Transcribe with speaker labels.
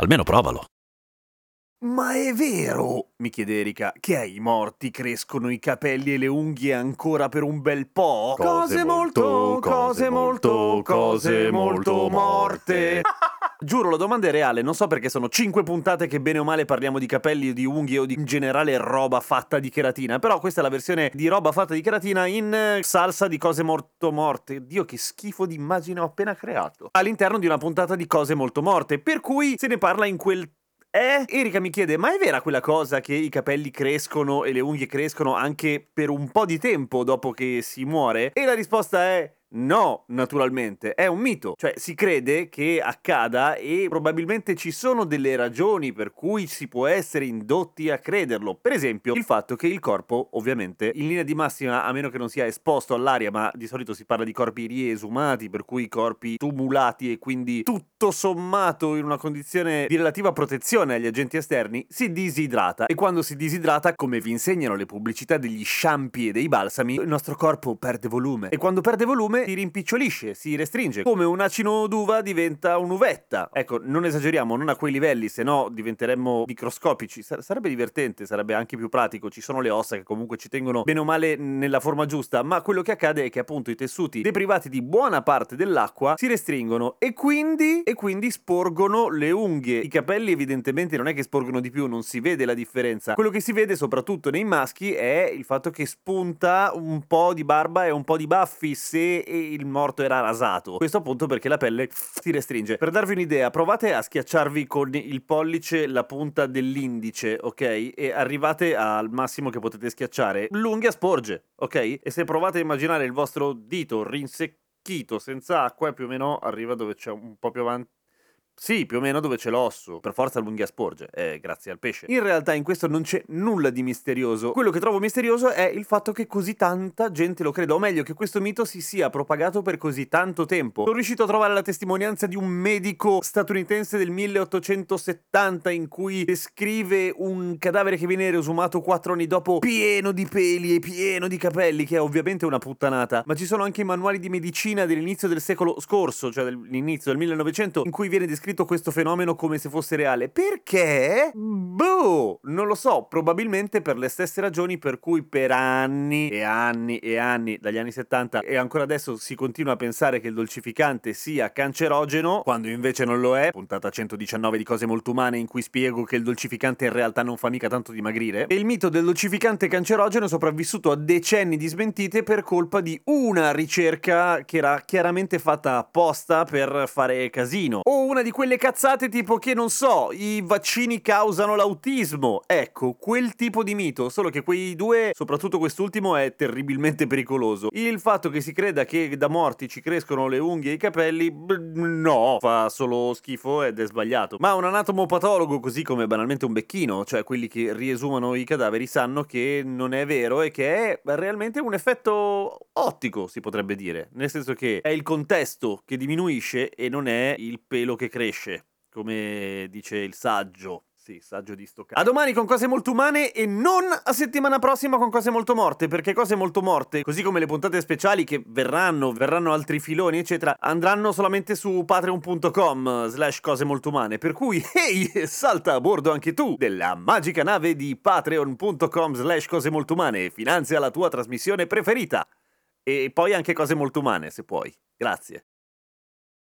Speaker 1: Almeno provalo.
Speaker 2: Ma è vero, mi chiede Erika, che ai morti crescono i capelli e le unghie ancora per un bel po'?
Speaker 3: Cose molto, cose molto, cose molto morte.
Speaker 2: Giuro, la domanda è reale, non so perché sono cinque puntate che bene o male parliamo di capelli o di unghie o di in generale roba fatta di cheratina, però questa è la versione di roba fatta di cheratina in eh, salsa di cose molto morte. Dio che schifo di immagine ho appena creato. All'interno di una puntata di cose molto morte, per cui se ne parla in quel eh? Erika mi chiede, ma è vera quella cosa che i capelli crescono e le unghie crescono anche per un po' di tempo dopo che si muore? E la risposta è no, naturalmente, è un mito. Cioè, si crede che accada e probabilmente ci sono delle ragioni per cui si può essere indotti a crederlo. Per esempio, il fatto che il corpo, ovviamente, in linea di massima, a meno che non sia esposto all'aria, ma di solito si parla di corpi riesumati, per cui corpi tumulati e quindi tutto sommato in una condizione di relativa protezione agli agenti esterni, si disidrata. E quando si disidrata, come vi insegnano le pubblicità degli shampoo e dei balsami, il nostro corpo perde volume. E quando perde volume si rimpicciolisce, si restringe. Come un acino d'uva diventa un'uvetta. Ecco, non esageriamo, non a quei livelli, se no diventeremmo microscopici. Sar- sarebbe divertente, sarebbe anche più pratico. Ci sono le ossa che comunque ci tengono bene o male nella forma giusta, ma quello che accade è che appunto i tessuti deprivati di buona parte dell'acqua si restringono e quindi, e quindi sporgono le unghie. I capelli evidentemente non è che sporgono di più, non si vede la differenza. Quello che si vede soprattutto nei maschi è il fatto che spunta un po' di barba e un po' di baffi se il morto era rasato. Questo appunto perché la pelle si restringe. Per darvi un'idea, provate a schiacciarvi con il pollice la punta dell'indice, ok? E arrivate al massimo che potete schiacciare. L'unghia sporge, ok? E se provate a immaginare il vostro dito rinsecchito senza acqua, più o meno arriva dove c'è un po' più avanti. Sì, più o meno dove c'è l'osso. Per forza l'unghia sporge, eh, grazie al pesce. In realtà in questo non c'è nulla di misterioso. Quello che trovo misterioso è il fatto che così tanta gente lo creda, o meglio, che questo mito si sia propagato per così tanto tempo. Sono riuscito a trovare la testimonianza di un medico statunitense del 1870 in cui descrive un cadavere che viene resumato quattro anni dopo pieno di peli e pieno di capelli, che è ovviamente una puttanata. Ma ci sono anche i manuali di medicina dell'inizio del secolo scorso, cioè dell'inizio del 1900, in cui viene descritto questo fenomeno come se fosse reale. Perché? Boh, non lo so, probabilmente per le stesse ragioni per cui per anni e anni e anni, dagli anni 70 e ancora adesso si continua a pensare che il dolcificante sia cancerogeno, quando invece non lo è. Puntata 119 di cose molto umane in cui spiego che il dolcificante in realtà non fa mica tanto dimagrire. E il mito del dolcificante cancerogeno è sopravvissuto a decenni di smentite per colpa di una ricerca che era chiaramente fatta apposta per fare casino. O una di quelle cazzate tipo che non so, i vaccini causano l'autismo. Ecco, quel tipo di mito, solo che quei due, soprattutto quest'ultimo, è terribilmente pericoloso. Il fatto che si creda che da morti ci crescono le unghie e i capelli, no, fa solo schifo ed è sbagliato. Ma un anatomopatologo, così come banalmente un becchino, cioè quelli che riesumano i cadaveri, sanno che non è vero e che è realmente un effetto ottico, si potrebbe dire. Nel senso che è il contesto che diminuisce e non è il pelo che cresce, come dice il saggio. Sì, saggio di sto. A domani con cose molto umane e non a settimana prossima con cose molto morte, perché cose molto morte, così come le puntate speciali che verranno, verranno altri filoni, eccetera, andranno solamente su patreon.com slash cose molto umane, per cui, ehi, salta a bordo anche tu della magica nave di patreon.com slash cose molto umane e finanzia la tua trasmissione preferita. E poi anche cose molto umane, se puoi. Grazie.